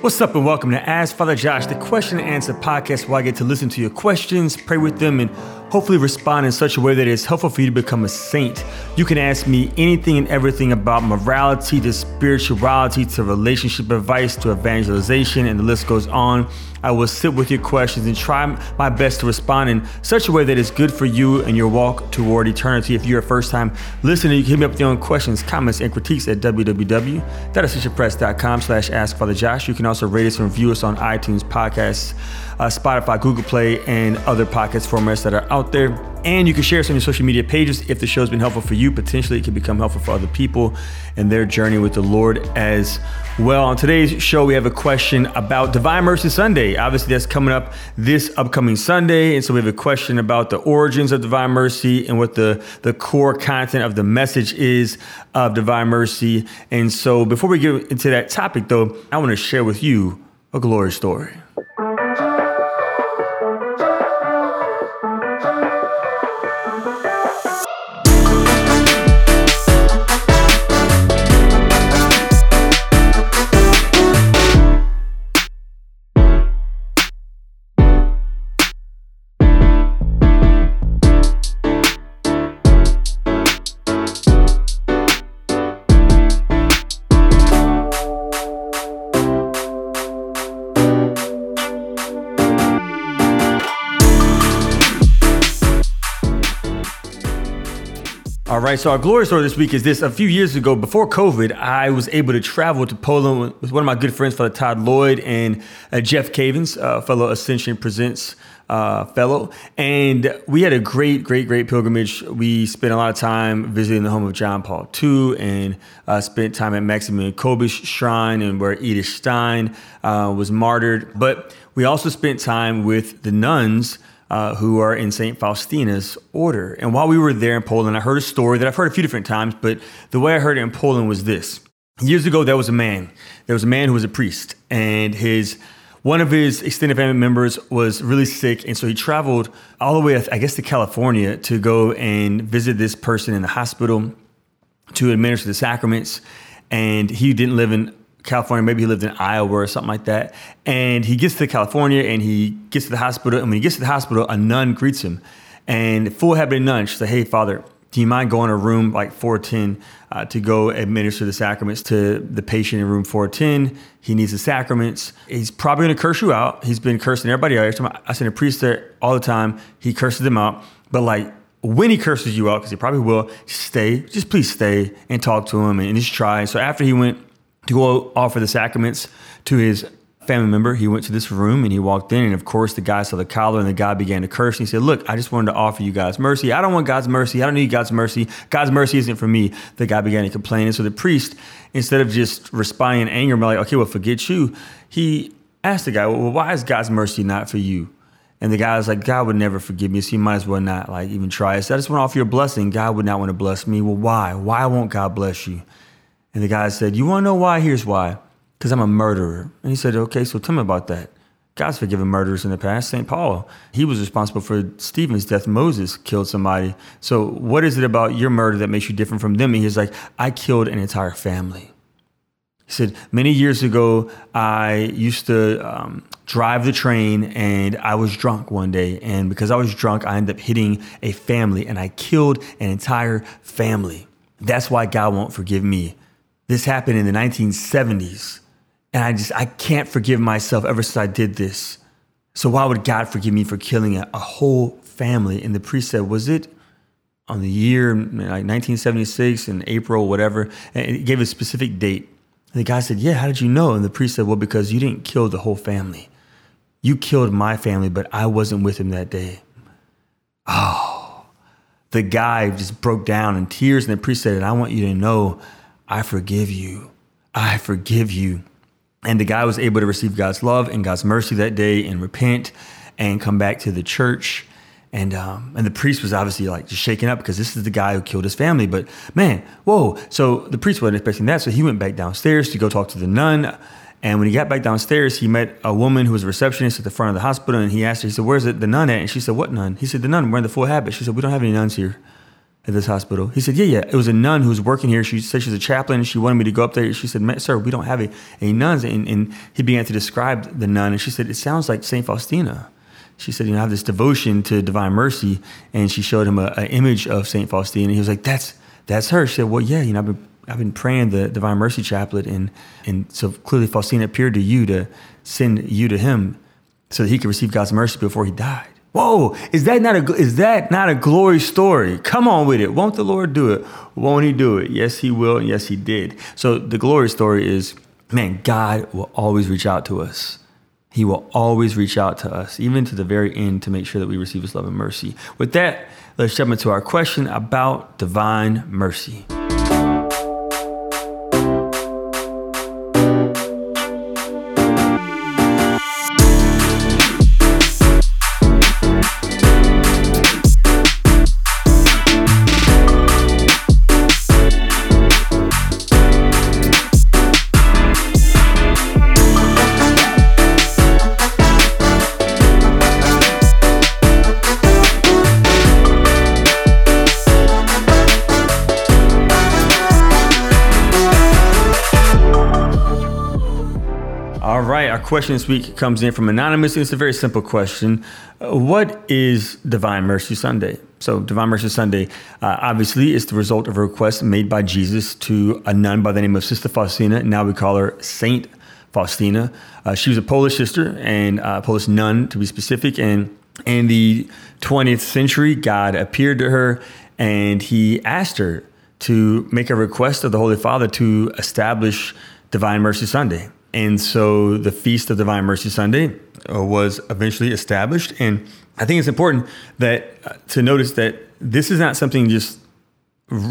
What's up, and welcome to Ask Father Josh, the question and answer podcast where I get to listen to your questions, pray with them, and hopefully respond in such a way that is helpful for you to become a saint. You can ask me anything and everything about morality to spirituality to relationship advice to evangelization, and the list goes on. I will sit with your questions and try my best to respond in such a way that is good for you and your walk toward eternity. If you're a first time listener, you can hit me up with your own questions, comments, and critiques at www.ascensionpress.com slash askfatherjosh. You can also rate us and review us on iTunes podcasts, uh, Spotify, Google Play, and other podcast formats that are out there. And you can share some on your social media pages if the show's been helpful for you. Potentially, it can become helpful for other people and their journey with the Lord as well. On today's show, we have a question about Divine Mercy Sunday. Obviously, that's coming up this upcoming Sunday. And so we have a question about the origins of Divine Mercy and what the, the core content of the message is of Divine Mercy. And so before we get into that topic, though, I want to share with you a glory story. Right, so our glory story this week is this. A few years ago, before COVID, I was able to travel to Poland with one of my good friends, Father Todd Lloyd, and uh, Jeff Cavins, uh, fellow Ascension Presents uh, fellow. And we had a great, great, great pilgrimage. We spent a lot of time visiting the home of John Paul II and uh, spent time at Maximilian Kolbe's shrine and where Edith Stein uh, was martyred. But we also spent time with the nuns uh, who are in St. Faustina's order. And while we were there in Poland, I heard a story that I've heard a few different times, but the way I heard it in Poland was this. Years ago, there was a man. There was a man who was a priest, and his one of his extended family members was really sick, and so he traveled all the way, I guess, to California to go and visit this person in the hospital to administer the sacraments. And he didn't live in California, maybe he lived in Iowa or something like that. And he gets to California and he gets to the hospital. And when he gets to the hospital, a nun greets him. And full habit nun, she said, Hey, Father, do you mind going to room like 410 uh, to go administer the sacraments to the patient in room 410? He needs the sacraments. He's probably going to curse you out. He's been cursing everybody out. I send a priest there all the time. He curses them out. But like when he curses you out, because he probably will, stay. Just please stay and talk to him and just try. So after he went to go offer the sacraments to his family member. He went to this room and he walked in, and of course, the guy saw the collar and the guy began to curse. And he said, Look, I just wanted to offer you guys mercy. I don't want God's mercy. I don't need God's mercy. God's mercy isn't for me. The guy began to complain. And so the priest, instead of just responding in anger, like, Okay, well, forget you, he asked the guy, Well, why is God's mercy not for you? And the guy was like, God would never forgive me, so you might as well not like even try. Said, I just want to offer you a blessing. God would not want to bless me. Well, why? Why won't God bless you? And the guy said, You want to know why? Here's why. Because I'm a murderer. And he said, Okay, so tell me about that. God's forgiven murderers in the past. St. Paul, he was responsible for Stephen's death. Moses killed somebody. So, what is it about your murder that makes you different from them? And he's like, I killed an entire family. He said, Many years ago, I used to um, drive the train and I was drunk one day. And because I was drunk, I ended up hitting a family and I killed an entire family. That's why God won't forgive me this happened in the 1970s. And I just, I can't forgive myself ever since I did this. So why would God forgive me for killing a, a whole family? And the priest said, was it on the year like 1976 in April, whatever? And it gave a specific date. And the guy said, yeah, how did you know? And the priest said, well, because you didn't kill the whole family. You killed my family, but I wasn't with him that day. Oh, the guy just broke down in tears. And the priest said, I want you to know I forgive you. I forgive you. And the guy was able to receive God's love and God's mercy that day and repent and come back to the church. And um, and the priest was obviously like just shaken up because this is the guy who killed his family. But man, whoa! So the priest wasn't expecting that, so he went back downstairs to go talk to the nun. And when he got back downstairs, he met a woman who was a receptionist at the front of the hospital, and he asked her, he said, "Where's the nun at?" And she said, "What nun?" He said, "The nun wearing the full habit." She said, "We don't have any nuns here." At this hospital? He said, Yeah, yeah. It was a nun who was working here. She said she's a chaplain. She wanted me to go up there. She said, Sir, we don't have any, nuns. And, and he began to describe the nun. And she said, It sounds like St. Faustina. She said, You know, I have this devotion to divine mercy. And she showed him an image of St. Faustina. He was like, That's that's her. She said, Well, yeah, you know, I've been, I've been praying the Divine Mercy Chaplet. And, and so clearly Faustina appeared to you to send you to him so that he could receive God's mercy before he died. Whoa, is that not a is that not a glory story? Come on with it. Won't the Lord do it? Won't he do it? Yes, he will, and yes, he did. So the glory story is, man, God will always reach out to us. He will always reach out to us, even to the very end, to make sure that we receive his love and mercy. With that, let's jump into our question about divine mercy. Question this week comes in from Anonymous. It's a very simple question. Uh, what is Divine Mercy Sunday? So, Divine Mercy Sunday uh, obviously is the result of a request made by Jesus to a nun by the name of Sister Faustina. Now we call her Saint Faustina. Uh, she was a Polish sister and a Polish nun, to be specific. And in the 20th century, God appeared to her and he asked her to make a request of the Holy Father to establish Divine Mercy Sunday. And so the Feast of Divine Mercy Sunday uh, was eventually established. And I think it's important that uh, to notice that this is not something just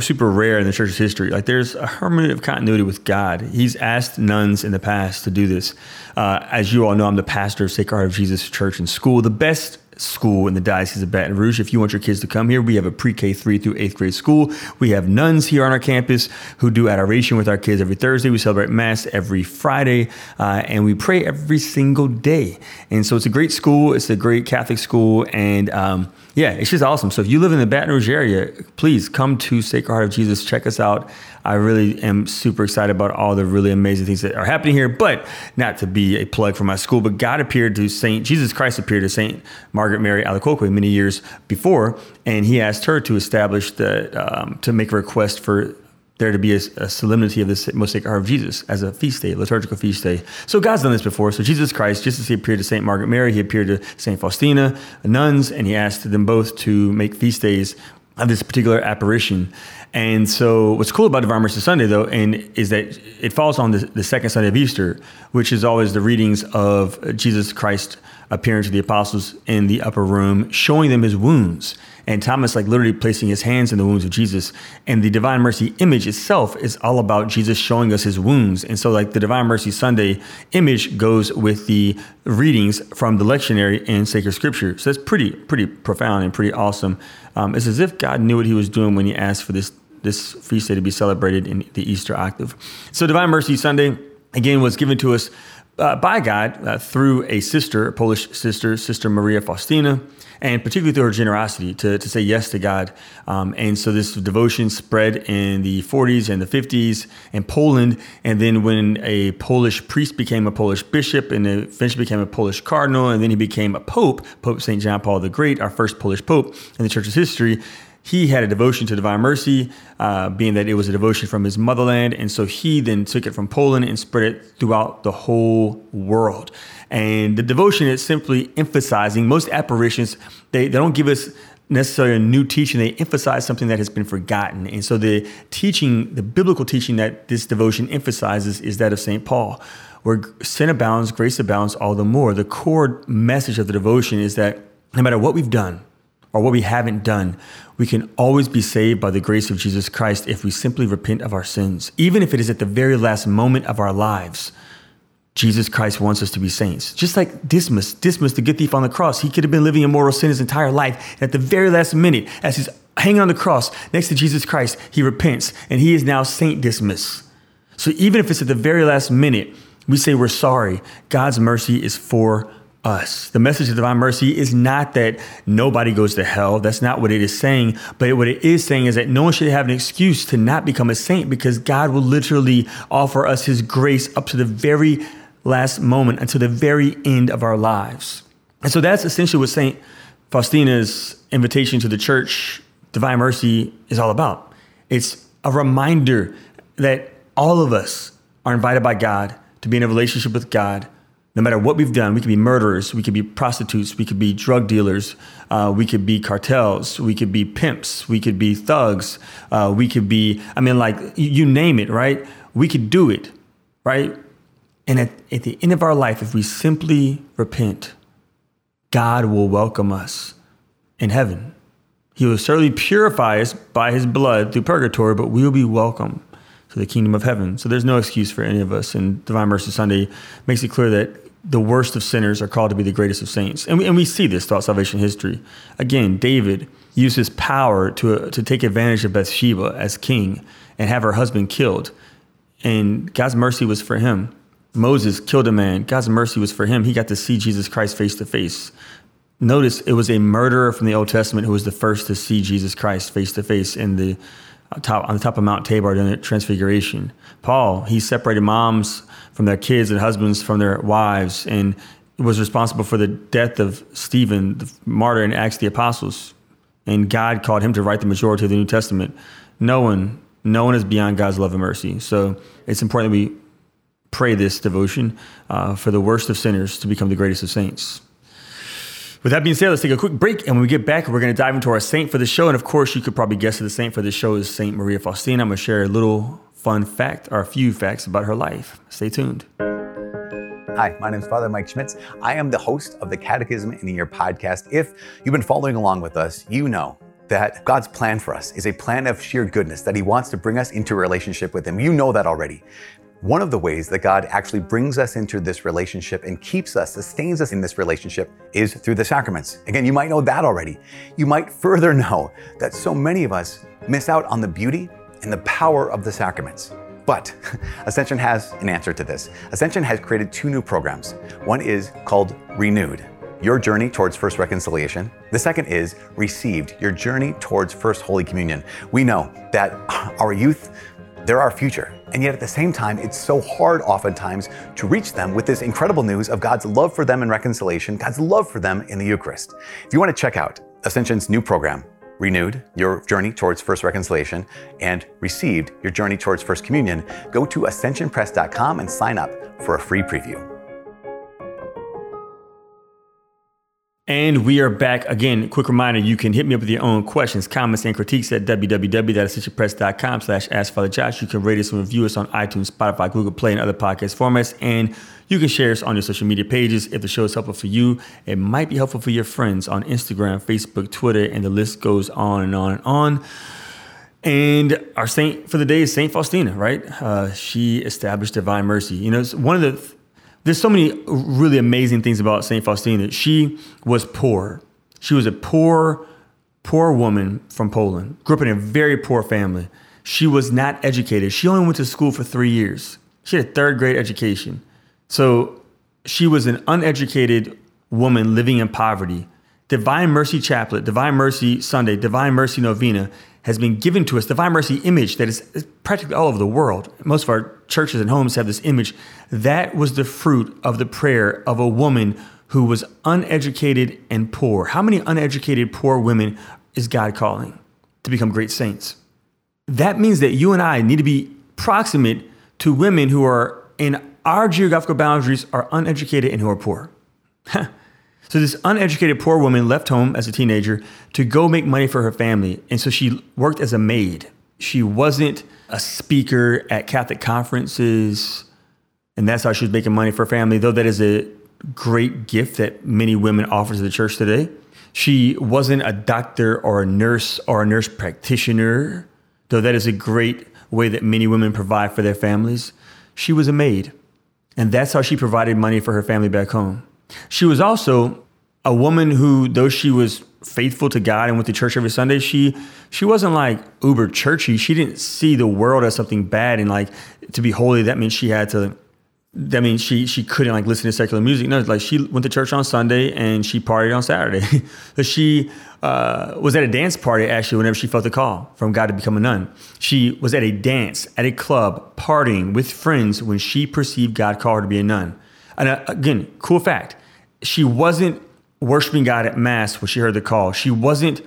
super rare in the church's history. Like there's a hermeneutic continuity with God. He's asked nuns in the past to do this. Uh, as you all know, I'm the pastor of Sacred Heart of Jesus Church and School, the best school in the Diocese of Baton Rouge. If you want your kids to come here, we have a pre K 3 through 8th grade school. We have nuns here on our campus who do adoration with our kids every Thursday. We celebrate Mass every Friday, uh, and we pray every single day. And so it's a great school, it's a great Catholic school, and um, yeah, it's just awesome. So if you live in the Baton Rouge area, please come to Sacred Heart of Jesus. Check us out. I really am super excited about all the really amazing things that are happening here. But not to be a plug for my school, but God appeared to Saint Jesus Christ appeared to Saint Margaret Mary Alacoque many years before, and he asked her to establish the um, to make a request for there to be a, a solemnity of the most sacred heart of Jesus as a feast day, a liturgical feast day. So God's done this before. So Jesus Christ, just as he appeared to Saint Margaret Mary, he appeared to Saint Faustina, nuns, and he asked them both to make feast days of this particular apparition. And so, what's cool about Divine Mercy Sunday, though, and is that it falls on the, the second Sunday of Easter, which is always the readings of Jesus Christ appearing to the apostles in the upper room, showing them his wounds and Thomas like literally placing his hands in the wounds of Jesus. And the Divine Mercy image itself is all about Jesus showing us his wounds. And so like the Divine Mercy Sunday image goes with the readings from the lectionary in sacred scripture. So that's pretty, pretty profound and pretty awesome. Um, it's as if God knew what he was doing when he asked for this this feast day to be celebrated in the Easter octave. So Divine Mercy Sunday again was given to us uh, by God uh, through a sister, a Polish sister, Sister Maria Faustina and particularly through her generosity to, to say yes to God. Um, and so this devotion spread in the 40s and the 50s in Poland. And then when a Polish priest became a Polish bishop and eventually became a Polish cardinal, and then he became a pope, Pope St. John Paul the Great, our first Polish pope in the church's history, he had a devotion to divine mercy, uh, being that it was a devotion from his motherland. And so he then took it from Poland and spread it throughout the whole world. And the devotion is simply emphasizing most apparitions, they, they don't give us necessarily a new teaching. They emphasize something that has been forgotten. And so the teaching, the biblical teaching that this devotion emphasizes is that of St. Paul, where sin abounds, grace abounds all the more. The core message of the devotion is that no matter what we've done or what we haven't done, we can always be saved by the grace of Jesus Christ if we simply repent of our sins, even if it is at the very last moment of our lives. Jesus Christ wants us to be saints. Just like Dismas, Dismas, the good thief on the cross, he could have been living in mortal sin his entire life. And at the very last minute, as he's hanging on the cross next to Jesus Christ, he repents and he is now Saint Dismas. So even if it's at the very last minute, we say we're sorry, God's mercy is for us. The message of divine mercy is not that nobody goes to hell. That's not what it is saying. But what it is saying is that no one should have an excuse to not become a saint because God will literally offer us his grace up to the very last moment, until the very end of our lives. And so that's essentially what St. Faustina's invitation to the church, Divine Mercy, is all about. It's a reminder that all of us are invited by God to be in a relationship with God no matter what we've done, we could be murderers, we could be prostitutes, we could be drug dealers, uh, we could be cartels, we could be pimps, we could be thugs, uh, we could be, I mean, like, you name it, right? We could do it, right? And at, at the end of our life, if we simply repent, God will welcome us in heaven. He will certainly purify us by his blood through purgatory, but we will be welcome to the kingdom of heaven. So there's no excuse for any of us. And Divine Mercy Sunday makes it clear that the worst of sinners are called to be the greatest of saints. And we, and we see this throughout salvation history. Again, David used his power to, uh, to take advantage of Bathsheba as king and have her husband killed. And God's mercy was for him. Moses killed a man. God's mercy was for him. He got to see Jesus Christ face to face. Notice it was a murderer from the Old Testament who was the first to see Jesus Christ face to face in the top, on the top of Mount Tabor during the Transfiguration. Paul, he separated moms from their kids and husbands from their wives and was responsible for the death of Stephen, the martyr in Acts the Apostles. And God called him to write the majority of the New Testament. No one, no one is beyond God's love and mercy. So it's important that we pray this devotion uh, for the worst of sinners to become the greatest of saints. With that being said, let's take a quick break. And when we get back, we're going to dive into our saint for the show. And of course, you could probably guess who the saint for the show is Saint Maria Faustina. I'm going to share a little fun fact or a few facts about her life. Stay tuned. Hi, my name is Father Mike Schmitz. I am the host of the Catechism in a Year podcast. If you've been following along with us, you know that God's plan for us is a plan of sheer goodness, that He wants to bring us into a relationship with Him. You know that already. One of the ways that God actually brings us into this relationship and keeps us, sustains us in this relationship is through the sacraments. Again, you might know that already. You might further know that so many of us miss out on the beauty and the power of the sacraments. But Ascension has an answer to this. Ascension has created two new programs. One is called Renewed, your journey towards First Reconciliation. The second is Received, your journey towards First Holy Communion. We know that our youth, they're our future. And yet at the same time, it's so hard oftentimes to reach them with this incredible news of God's love for them in reconciliation, God's love for them in the Eucharist. If you want to check out Ascension's new program, Renewed, your journey towards First Reconciliation, and Received, your journey towards First Communion, go to ascensionpress.com and sign up for a free preview. And we are back again. Quick reminder, you can hit me up with your own questions, comments, and critiques at www.ascensionpress.com slash ask Father Josh. You can rate us and review us on iTunes, Spotify, Google Play, and other podcast formats. And you can share us on your social media pages. If the show is helpful for you, it might be helpful for your friends on Instagram, Facebook, Twitter, and the list goes on and on and on. And our saint for the day is Saint Faustina, right? Uh, she established divine mercy. You know, one of the there's so many really amazing things about Saint Faustina. She was poor. She was a poor, poor woman from Poland. Grew up in a very poor family. She was not educated. She only went to school for three years. She had a third grade education. So she was an uneducated woman living in poverty. Divine Mercy Chaplet, Divine Mercy Sunday, Divine Mercy Novena has been given to us, Divine Mercy image that is practically all over the world. Most of our churches and homes have this image. That was the fruit of the prayer of a woman who was uneducated and poor. How many uneducated, poor women is God calling to become great saints? That means that you and I need to be proximate to women who are in our geographical boundaries are uneducated and who are poor. So this uneducated poor woman left home as a teenager to go make money for her family. And so she worked as a maid. She wasn't a speaker at Catholic conferences. And that's how she was making money for her family, though that is a great gift that many women offer to the church today. She wasn't a doctor or a nurse or a nurse practitioner, though that is a great way that many women provide for their families. She was a maid. And that's how she provided money for her family back home. She was also a woman who, though she was faithful to God and went to church every Sunday, she she wasn't like uber churchy. She didn't see the world as something bad and like to be holy. That meant she had to I mean, she she couldn't like listen to secular music. No, like she went to church on Sunday and she partied on Saturday. so she uh, was at a dance party actually whenever she felt the call from God to become a nun. She was at a dance at a club partying with friends when she perceived God call her to be a nun. And uh, again, cool fact: she wasn't worshiping God at mass when she heard the call. She wasn't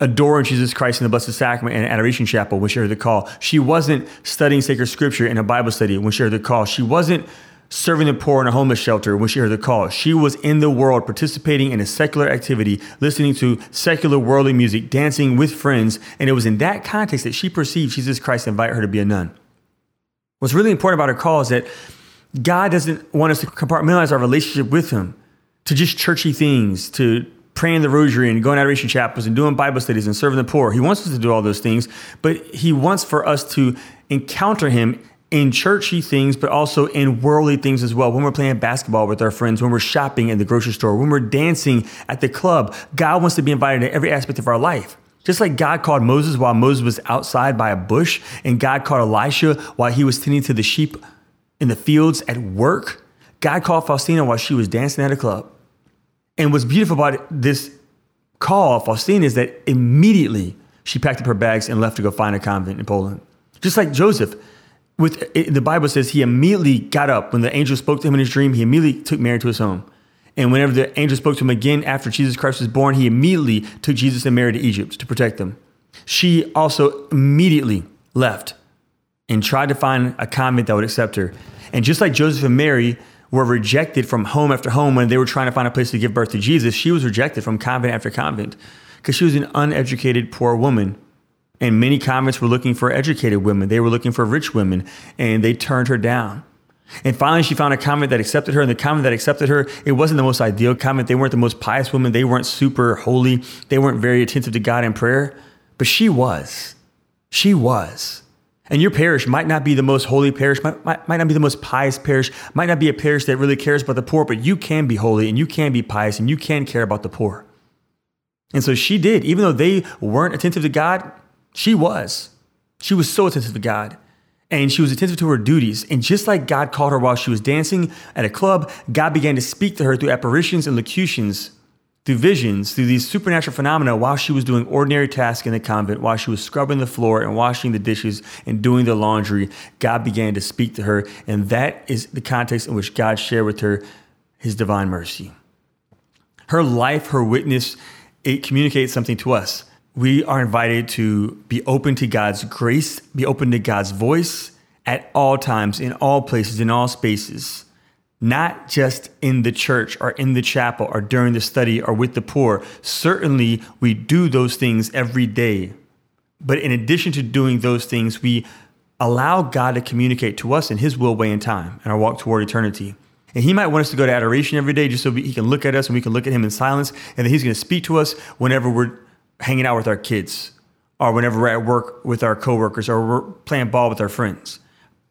adoring Jesus Christ in the Blessed Sacrament and Adoration Chapel when she heard the call. She wasn't studying sacred scripture in a Bible study when she heard the call. She wasn't serving the poor in a homeless shelter when she heard the call. She was in the world, participating in a secular activity, listening to secular worldly music, dancing with friends. And it was in that context that she perceived Jesus Christ invite her to be a nun. What's really important about her call is that God doesn't want us to compartmentalize our relationship with Him to just churchy things, to praying the rosary and going to adoration chapels and doing Bible studies and serving the poor. He wants us to do all those things, but he wants for us to encounter him in churchy things, but also in worldly things as well. When we're playing basketball with our friends, when we're shopping in the grocery store, when we're dancing at the club, God wants to be invited in every aspect of our life. Just like God called Moses while Moses was outside by a bush, and God called Elisha while he was tending to the sheep in the fields at work, God called Faustina while she was dancing at a club. And what's beautiful about this call, Faustina, is that immediately she packed up her bags and left to go find a convent in Poland. Just like Joseph, with it, the Bible says he immediately got up when the angel spoke to him in his dream. He immediately took Mary to his home, and whenever the angel spoke to him again after Jesus Christ was born, he immediately took Jesus and Mary to Egypt to protect them. She also immediately left and tried to find a convent that would accept her. And just like Joseph and Mary, were rejected from home after home when they were trying to find a place to give birth to Jesus. She was rejected from convent after convent because she was an uneducated, poor woman. And many convents were looking for educated women. They were looking for rich women, and they turned her down. And finally, she found a convent that accepted her. And the convent that accepted her, it wasn't the most ideal convent. They weren't the most pious women. They weren't super holy. They weren't very attentive to God in prayer. But she was. She was. And your parish might not be the most holy parish, might, might, might, not be the most pious parish, might not be a parish that really cares about the poor, but you can be holy and you can be pious and you can care about the poor. And so she did. Even though they weren't attentive to God, she was. She was so attentive to God. And she was attentive to her duties. And just like God called her while she was dancing at a club, God began to speak to her through apparitions and locutions through visions, through these supernatural phenomena while she was doing ordinary tasks in the convent, while she was scrubbing the floor and washing the dishes and doing the laundry, God began to speak to her. And that is the context in which God shared with her his divine mercy. Her life, her witness, it communicates something to us. We are invited to be open to God's grace, be open to God's voice at all times, in all places, in all spaces not just in the church or in the chapel or during the study or with the poor. Certainly, we do those things every day. But in addition to doing those things, we allow God to communicate to us in His will, way, and time and our walk toward eternity. And He might want us to go to adoration every day just so He can look at us and we can look at Him in silence. And then He's going to speak to us whenever we're hanging out with our kids or whenever we're at work with our coworkers or we're playing ball with our friends.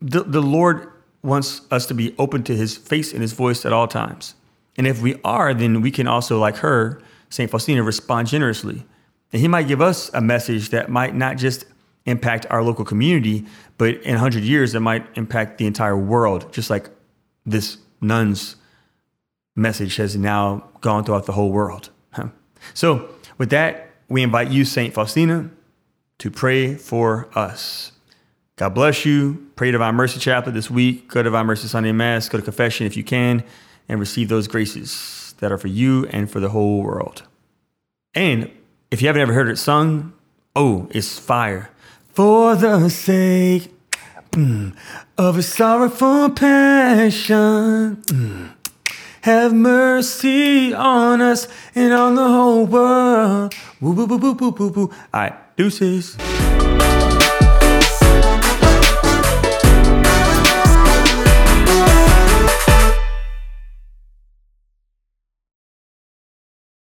The, the Lord wants us to be open to his face and his voice at all times. And if we are, then we can also, like her, St. Faustina, respond generously. And he might give us a message that might not just impact our local community, but in 100 years, it might impact the entire world, just like this nun's message has now gone throughout the whole world. So, with that, we invite you, St. Faustina, to pray for us. God bless you. Pray Divine Mercy Chaplet this week. Go to Divine Mercy Sunday Mass. Go to confession if you can and receive those graces that are for you and for the whole world. And if you haven't ever heard it sung, oh, it's fire. For the sake mm, of a sorrowful passion, mm, have mercy on us and on the whole world. Woo, woo, woo. All right, deuces.